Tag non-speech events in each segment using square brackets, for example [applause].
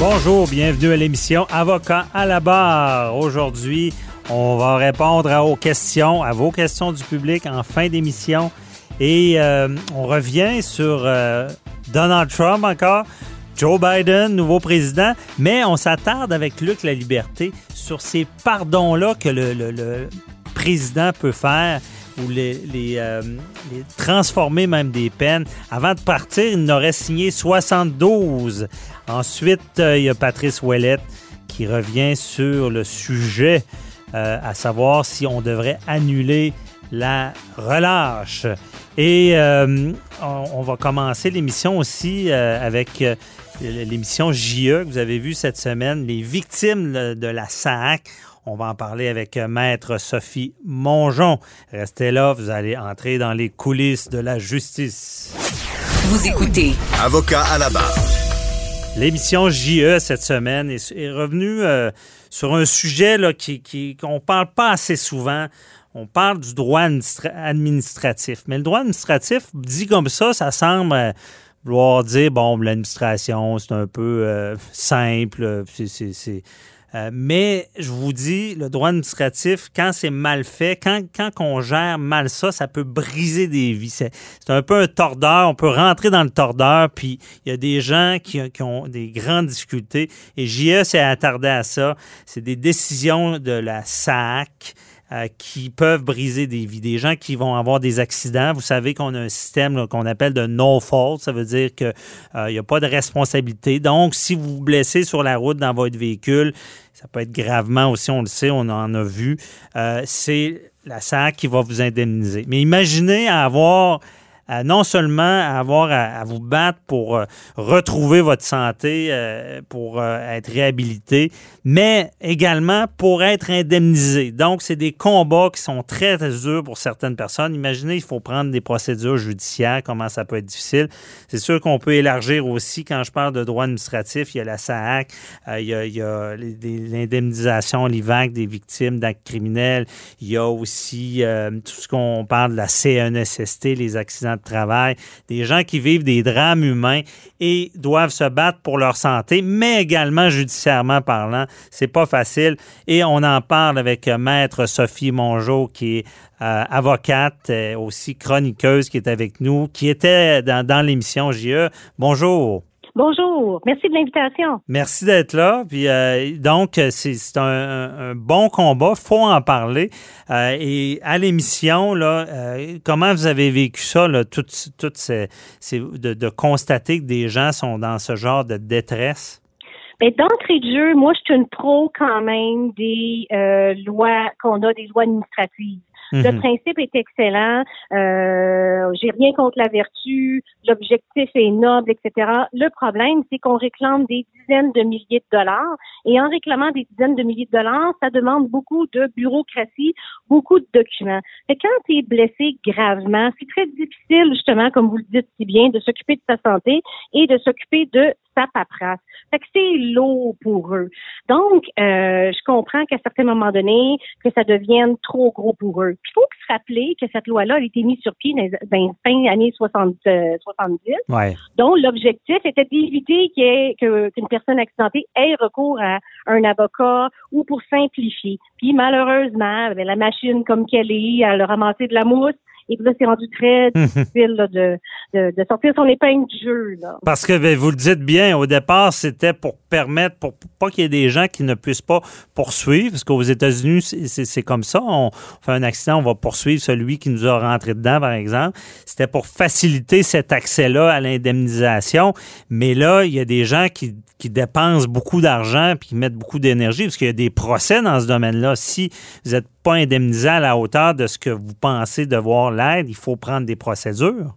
Bonjour, bienvenue à l'émission Avocat à la barre. Aujourd'hui, on va répondre à vos questions, à vos questions du public en fin d'émission. Et euh, on revient sur euh, Donald Trump encore. Joe Biden, nouveau président, mais on s'attarde avec Luc La Liberté sur ces pardons-là que le, président peut faire euh, les transformer même des peines. Avant de partir, il n'aurait signé 72. Ensuite, euh, il y a Patrice Ouellette qui revient sur le sujet, euh, à savoir si on devrait annuler la relâche. Et on, va commencer l'émission aussi avec l'émission JE que vous avez vue cette semaine, les victimes de la SAC. On va en parler avec euh, Maître Sophie Mongeon. Restez là, vous allez entrer dans les coulisses de la justice. Vous écoutez Avocat à la barre. L'émission JE cette semaine est, revenue euh, sur un sujet là, qui, qu'on ne parle pas assez souvent. On parle du droit administra- administratif. Mais le droit administratif, dit comme ça, ça semble euh, vouloir dire, bon, l'administration, c'est un peu euh, simple. c'est- euh, mais je vous dis, le droit administratif, quand c'est mal fait, quand, quand on gère mal ça, ça peut briser des vies. C'est un peu un tordeur. On peut rentrer dans le tordeur, puis il y a des gens qui, qui ont des grandes difficultés. Et JE s'est attardé à ça. C'est des décisions de la SAC. Euh, qui peuvent briser des vies, des gens qui vont avoir des accidents. Vous savez qu'on a un système qu'on appelle de no fault, ça veut dire qu'il n'y a pas de responsabilité. Donc, si vous vous blessez sur la route dans votre véhicule, ça peut être gravement aussi, on le sait, on en a vu, euh, c'est la SAC qui va vous indemniser. Mais imaginez avoir non seulement avoir à, vous battre pour euh, retrouver votre santé, euh, pour euh, être réhabilité, mais également pour être indemnisé. Donc, c'est des combats qui sont très, très durs pour certaines personnes. Imaginez, il faut prendre des procédures judiciaires, comment ça peut être difficile. C'est sûr qu'on peut élargir aussi, quand je parle de droit administratif, il y a la SAAC, il y a, il y a l'indemnisation, l'IVAC des victimes d'actes criminels, il y a aussi tout ce qu'on parle de la CNSST, les accidents travail, des gens qui vivent des drames humains et doivent se battre pour leur santé, mais également judiciairement parlant. C'est pas facile. Et on en parle avec euh, Maître Sophie Mongeau, qui est euh, avocate, euh, aussi chroniqueuse, qui est avec nous, qui était dans l'émission JE. Bonjour. Bonjour, merci de l'invitation. Merci d'être là. Puis euh, donc, c'est un, un- bon combat. faut en parler. Euh, et à l'émission, là, euh, comment vous avez vécu ça, là, toutes, toutes ces, ces- de, de constater que des gens sont dans ce genre de détresse? Ben, d'entrée de jeu, moi, je suis une pro quand même des euh, lois qu'on a, des lois administratives. Le Mhm. principe est excellent. Euh, J'ai rien contre la vertu. L'objectif est noble, etc. Le problème, c'est qu'on réclame des dizaines de milliers de dollars. Et en réclamant des dizaines de milliers de dollars, ça demande beaucoup de bureaucratie, beaucoup de documents. Fait quand tu es blessé gravement, c'est très difficile, justement, comme vous le dites si bien, de s'occuper de sa santé et de s'occuper de sa paperasse. Fait que c'est lourd pour eux. Donc, euh, je comprends qu'à certains moments donnés, que ça devienne trop gros pour eux. Il faut se rappeler que cette loi-là a été mise sur pied dans les fin années 60, euh, 70, Ouais. dont l'objectif était d'éviter qu'une personne accidentée ait recours à un avocat ou pour simplifier. Puis malheureusement, la machine comme qu'elle est, elle a ramassé de la mousse et puis là, c'est rendu très difficile là, de, de, de sortir son épingle du jeu. Là. Parce que ben, vous le dites bien, au départ, c'était pour permettre, pour pas qu'il y ait des gens qui ne puissent pas poursuivre, parce qu'aux États-Unis, c'est- comme ça. On fait un accident, on va poursuivre celui qui nous a rentré dedans, par exemple. C'était pour faciliter cet accès-là à l'indemnisation. Mais là, il y a des gens qui, qui dépensent beaucoup d'argent puis qui mettent beaucoup d'énergie, parce qu'il y a des procès dans ce domaine-là. Si vous n'êtes pas indemnisé à la hauteur de ce que vous pensez devoir l'aide, il faut prendre des procédures?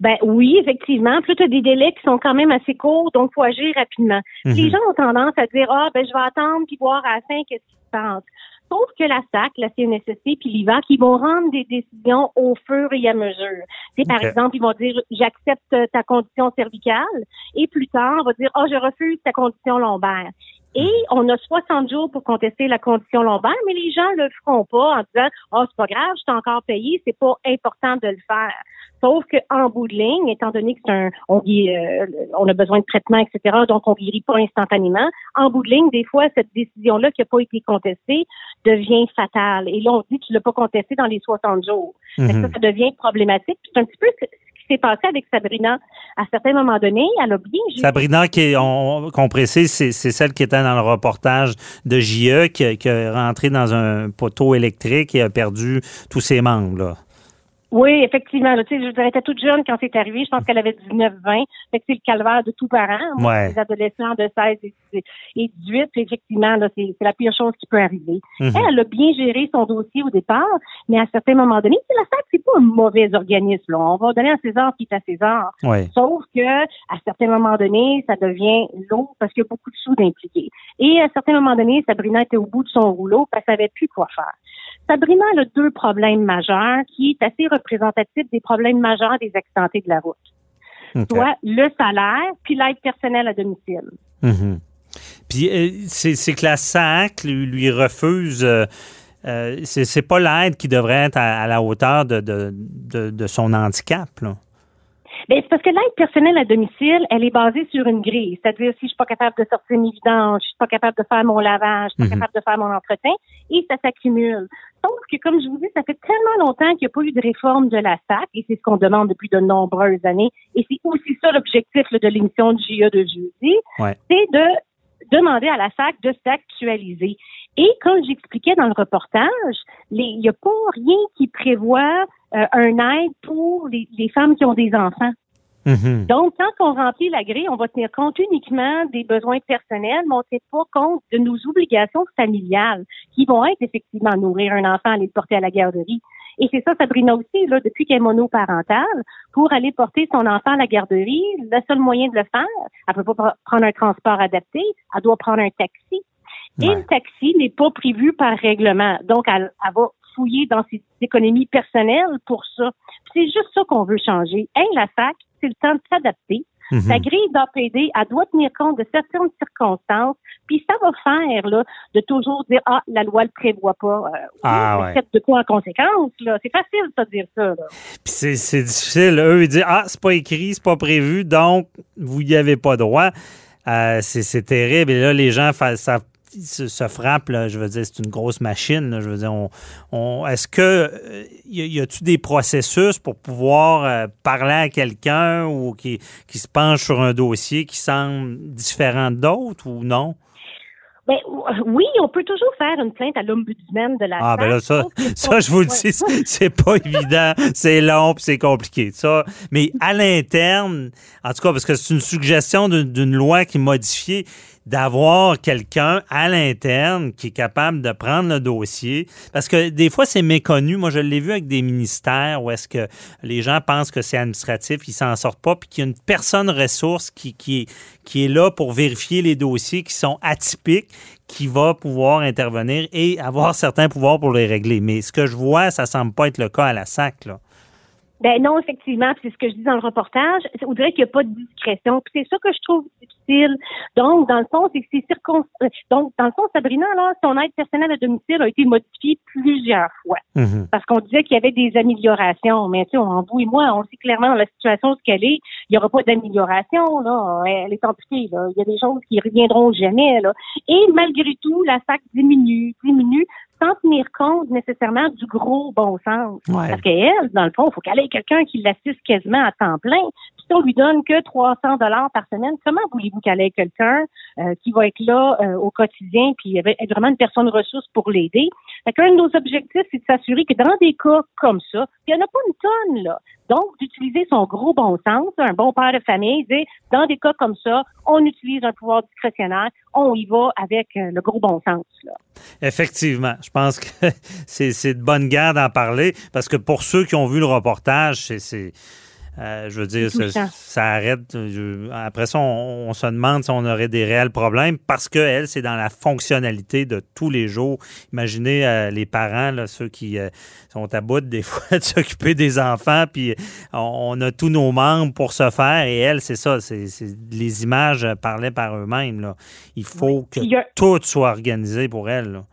Ben oui, effectivement. Plus tu as des délais qui sont quand même assez courts, donc il faut agir rapidement. Mhm. Les gens ont tendance à dire Ah, ben je vais attendre puis voir à la fin qu'est-ce qui se passe. Sauf que la SAC, la CNSST puis l'IVA, qui vont rendre des décisions au fur et à mesure. Tu sais, par exemple, ils vont dire j'accepte ta condition cervicale et plus tard, on va dire ah, je refuse ta condition lombaire. Et on a 60 jours pour contester la condition lombaire, mais les gens le feront pas en disant oh c'est pas grave, je t'ai encore payé, c'est pas important de le faire. Sauf qu'en bout de ligne, étant donné que c'est un, on, guérit, euh, on a besoin de traitement, etc., donc on guérit pas instantanément, en bout de ligne, des fois, cette décision-là qui n'a pas été contestée devient fatale. Et là, on dit que tu l'as pas contestée dans les 60 jours. Mhm. ça, ça devient problématique. C'est un petit peu s'est passé avec Sabrina. À certains moments donnés, elle a bien Sabrina, qui qu'on précise, c'est celle qui était dans le reportage de JE, qui, est rentré dans un poteau électrique et a perdu tous ses membres. Oui, effectivement. là, tu sais, je elle était toute jeune quand c'est arrivé. Je pense qu'elle avait 19-20. Fait que c'est le calvaire de tout parent. Moi, Ouais. Les adolescents de 16 et, et 18, puis effectivement, là, c'est c'est la pire chose qui peut arriver. Mhm. Elle, elle a bien géré son dossier au départ, mais à certains moments donnés, la SAC, c'est pas un mauvais organisme. Là. On va donner à César qui est à César. Ouais. Sauf que à certains moments donnés, ça devient lourd parce qu'il y a beaucoup de sous d'impliqués. Et à certains moments donnés, Sabrina était au bout de son rouleau, parce qu'elle savait plus quoi faire. Sabrina a deux problèmes majeurs qui est assez représentatif des problèmes majeurs des accidentés de la route. Soit le salaire, puis l'aide personnelle à domicile. Mhm. Puis euh, c'est que la SAC lui, lui refuse. euh, euh, c'est c'est pas l'aide qui devrait être à, à la hauteur de, de, de, de son handicap. Là. Ben, c'est parce que l'aide personnelle à domicile, elle est basée sur une grille. C'est-à-dire, si je suis pas capable de sortir mes vidanges, je suis pas capable de faire mon lavage, je suis pas Mhm. capable de faire mon entretien, et ça s'accumule. Sauf que, comme je vous dis, ça fait tellement longtemps qu'il n'y a pas eu de réforme de la SAC, et c'est ce qu'on demande depuis de nombreuses années, et c'est aussi ça l'objectif de l'émission de JE de jeudi, Ouais. c'est de demander à la SAC de s'actualiser. Et comme j'expliquais dans le reportage, il n'y a pas rien qui prévoit euh, un aide pour les, les femmes qui ont des enfants. Mhm. Donc, quand on remplit la grille, on va tenir compte uniquement des besoins personnels, mais on ne tient pas compte de nos obligations familiales, qui vont être effectivement nourrir un enfant, aller le porter à la garderie. Et c'est ça, Sabrina aussi, là, depuis qu'elle est monoparentale, pour aller porter son enfant à la garderie, le seul moyen de le faire, elle peut pas pr- prendre un transport adapté, elle doit prendre un taxi. Et le taxi n'est pas prévu par règlement. Donc, elle, elle va fouiller dans ses économies personnelles pour ça. C'est juste ça qu'on veut changer. Hein, la SAC, c'est le temps de s'adapter. Mhm. La grille d'APD, elle doit tenir compte de certaines circonstances, puis ça va faire là, de toujours dire ah la loi le prévoit pas. Euh, oui, Ah, ouais. de quoi en conséquence là? C'est facile de dire ça. Puis c'est difficile. Eux, ils disent Ah, c'est pas écrit, c'est pas prévu, donc vous n'y avez pas droit. Euh, c'est terrible. Et là, les gens fa- ça, se, se frappent. là. je veux dire, c'est une grosse machine. là. je veux dire, on, on- est-ce que euh, y, a-tu des processus pour pouvoir euh, parler à quelqu'un ou qui, qui se penche sur un dossier qui semble différent d'autres ou non? Ben oui, on peut toujours faire une plainte à l'ombudsman de la Ah, ben là, ça, ça je vous le dis, c'est- pas évident, c'est long puis c'est compliqué. Ça, mais à l'interne, en tout cas, parce que c'est une suggestion d'une loi qui est modifiée, d'avoir quelqu'un à l'interne qui est capable de prendre le dossier. Parce que des fois, c'est méconnu. Moi, je l'ai vu avec des ministères où est-ce que les gens pensent que c'est administratif, ils s'en sortent pas, puis qu'il y a une personne ressource qui, qui, est, qui est là pour vérifier les dossiers qui sont atypiques, qui va pouvoir intervenir et avoir certains pouvoirs pour les régler. Mais ce que je vois, ça semble pas être le cas à la SAC. Là. Ben non, effectivement, c'est ce que je dis dans le reportage. On dirait qu'il n'y a pas de discrétion. C'est ça que je trouve difficile. Donc, dans le fond, c'est circon... Donc, dans le fond, Sabrina, là, son aide personnelle à domicile a été modifiée plusieurs fois. Mhm. Parce qu'on disait qu'il y avait des améliorations. Mais tu sais, on, vous et moi, on sait clairement dans la situation ce qu'elle est, il n'y aura pas d'amélioration, là. Elle est amputée, là. Il y a des choses qui reviendront jamais, là. Et malgré tout, la SAC diminue, diminue, sans tenir compte nécessairement du gros bon sens. Ouais. Parce qu'elle, dans le fond, il faut qu'elle ait quelqu'un qui l'assiste quasiment à temps plein. Puis si on lui donne que 300 dollars par semaine, comment voulez-vous qu'elle ait quelqu'un euh, qui va être là euh, au quotidien puis être vraiment une personne ressource pour l'aider? Fait qu'un de nos objectifs, c'est de s'assurer que dans des cas comme ça, il n'y en a pas une tonne, là. Donc, d'utiliser son gros bon sens, un bon père de famille, dire, dans des cas comme ça, on utilise un pouvoir discrétionnaire, on y va avec euh, le gros bon sens. Effectivement, je pense que [laughs] c'est de bonne guerre d'en parler parce que pour ceux qui ont vu le reportage, c'est Euh, je veux dire, ça, arrête. Je- après ça, on, on se demande si on aurait des réels problèmes parce que elle, c'est dans la fonctionnalité de tous les jours. Imaginez euh, les parents, là, ceux qui euh, sont à bout des [laughs] fois de s'occuper des enfants, puis on, on a tous nos membres pour se faire. Et elle, c'est ça. C'est, les images euh, parlaient par eux-mêmes. Il faut que a- tout soit organisé pour elle. là.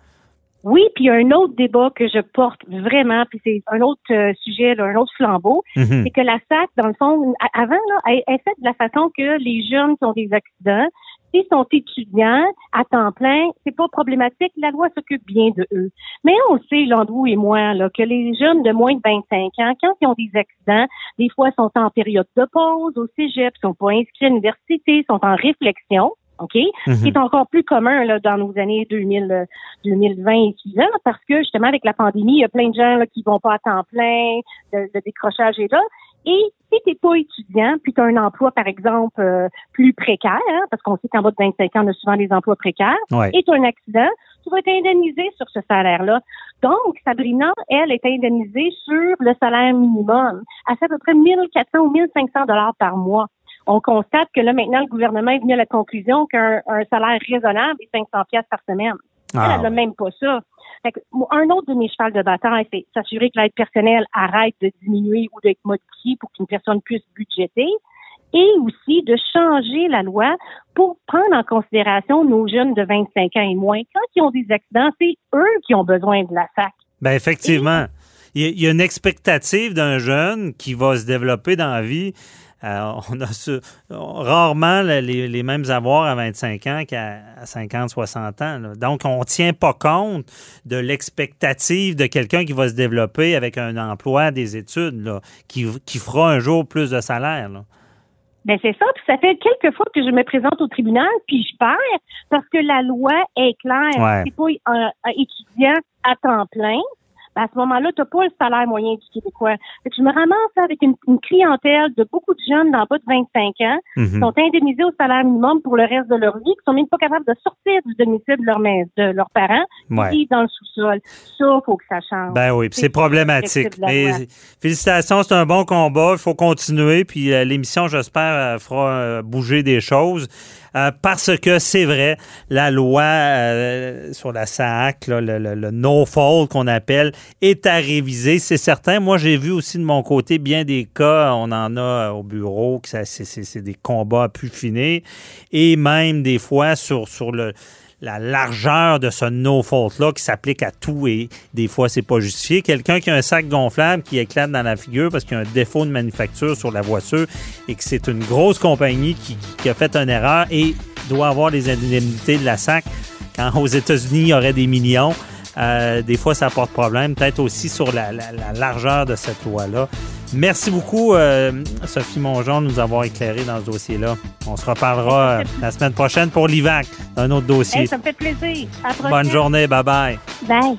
Oui, puis il y a un autre débat que je porte vraiment, puis c'est un autre euh, sujet, là, un autre flambeau, Mhm. c'est que la SAC, dans le fond, avant, là, elle, elle fait de la façon que les jeunes qui ont des accidents, s'ils sont étudiants à temps plein, c'est pas problématique, la loi s'occupe bien de eux. Mais on sait, Landreau et moi, là, que les jeunes de moins de 25 ans, quand ils ont des accidents, des fois sont en période de pause au cégep, sont pas inscrits à l'université, sont en réflexion. OK? Mhm. qui est encore plus commun là, dans nos années 2000, euh, 2020 et suivants, parce que justement, avec la pandémie, il y a plein de gens là, qui vont pas à temps plein, le, le décrochage est là. Et si tu n'es pas étudiant, puis tu as un emploi, par exemple, euh, plus précaire, hein, parce qu'on sait qu'en bas de 25 ans, on a souvent des emplois précaires, Ouais. et tu as un accident, tu vas être indemnisé sur ce salaire-là. Donc, Sabrina, elle, est indemnisée sur le salaire minimum. Elle fait à peu près 1400 ou 1500 dollars par mois. On constate que là, maintenant, le gouvernement est venu à la conclusion qu'un un salaire raisonnable est 500 pièces par semaine. Ah, Elle, n'a même pas ça. Fait que, un autre de mes chevals de bataille, c'est s'assurer que l'aide personnelle arrête de diminuer ou d'être modifiée pour qu'une personne puisse budgéter et aussi de changer la loi pour prendre en considération nos jeunes de 25 ans et moins. Quand ils ont des accidents, c'est eux qui ont besoin de la SAC. Ben effectivement. Il y a une expectative d'un jeune qui va se développer dans la vie. Euh, on a ce- rarement le- les, les mêmes avoirs à 25 ans qu'à à 50, 60 ans. là. Donc, on ne tient pas compte de l'expectative de quelqu'un qui va se développer avec un emploi, des études, là, qui, qui fera un jour plus de salaire. là. Ben c'est ça, puis ça fait quelques fois que je me présente au tribunal, puis je perds parce que la loi est claire. Ouais. C'est pas un, un étudiant à temps plein. Ben, à ce moment-là, tu n'as pas le salaire moyen du Québécois. Fait que je me ramasse avec une, une clientèle de beaucoup de jeunes d'en bas de 25 ans Mhm. qui sont indemnisés au salaire minimum pour le reste de leur vie, qui sont même pas capables de sortir du domicile de, leur, mais- de leurs parents, Ouais. qui vivent dans le sous-sol. Ça, faut que ça change. Ben oui, c'est C'est problématique. Mais félicitations, c'est un bon combat. Il faut continuer. Puis euh, l'émission, j'espère, euh, fera euh, bouger des choses. Euh, parce que c'est vrai, la loi euh, sur la SAC, là, le, le- le no-fault qu'on appelle, est à réviser. C'est certain. Moi, j'ai vu aussi de mon côté bien des cas, on en a euh, au bureau, que c'est- des combats à pu finir. Et même des fois sur, la largeur de ce no-fault-là qui s'applique à tout et des fois, c'est pas justifié. Quelqu'un qui a un sac gonflable qui éclate dans la figure parce qu'il y a un défaut de manufacture sur la voiture et que c'est une grosse compagnie qui, qui a fait une erreur et doit avoir les indemnités de la SAC quand aux États-Unis, il y aurait des millions. Euh, des fois, ça porte problème, peut-être aussi sur la, la- la largeur de cette loi-là. Merci beaucoup, euh, Sophie Mongeon, de nous avoir éclairé dans ce dossier-là. On se reparlera euh, la semaine prochaine pour l'IVAC, un autre dossier. Hey, ça me fait plaisir. À prochaine. Bonne journée, bye bye. Bye.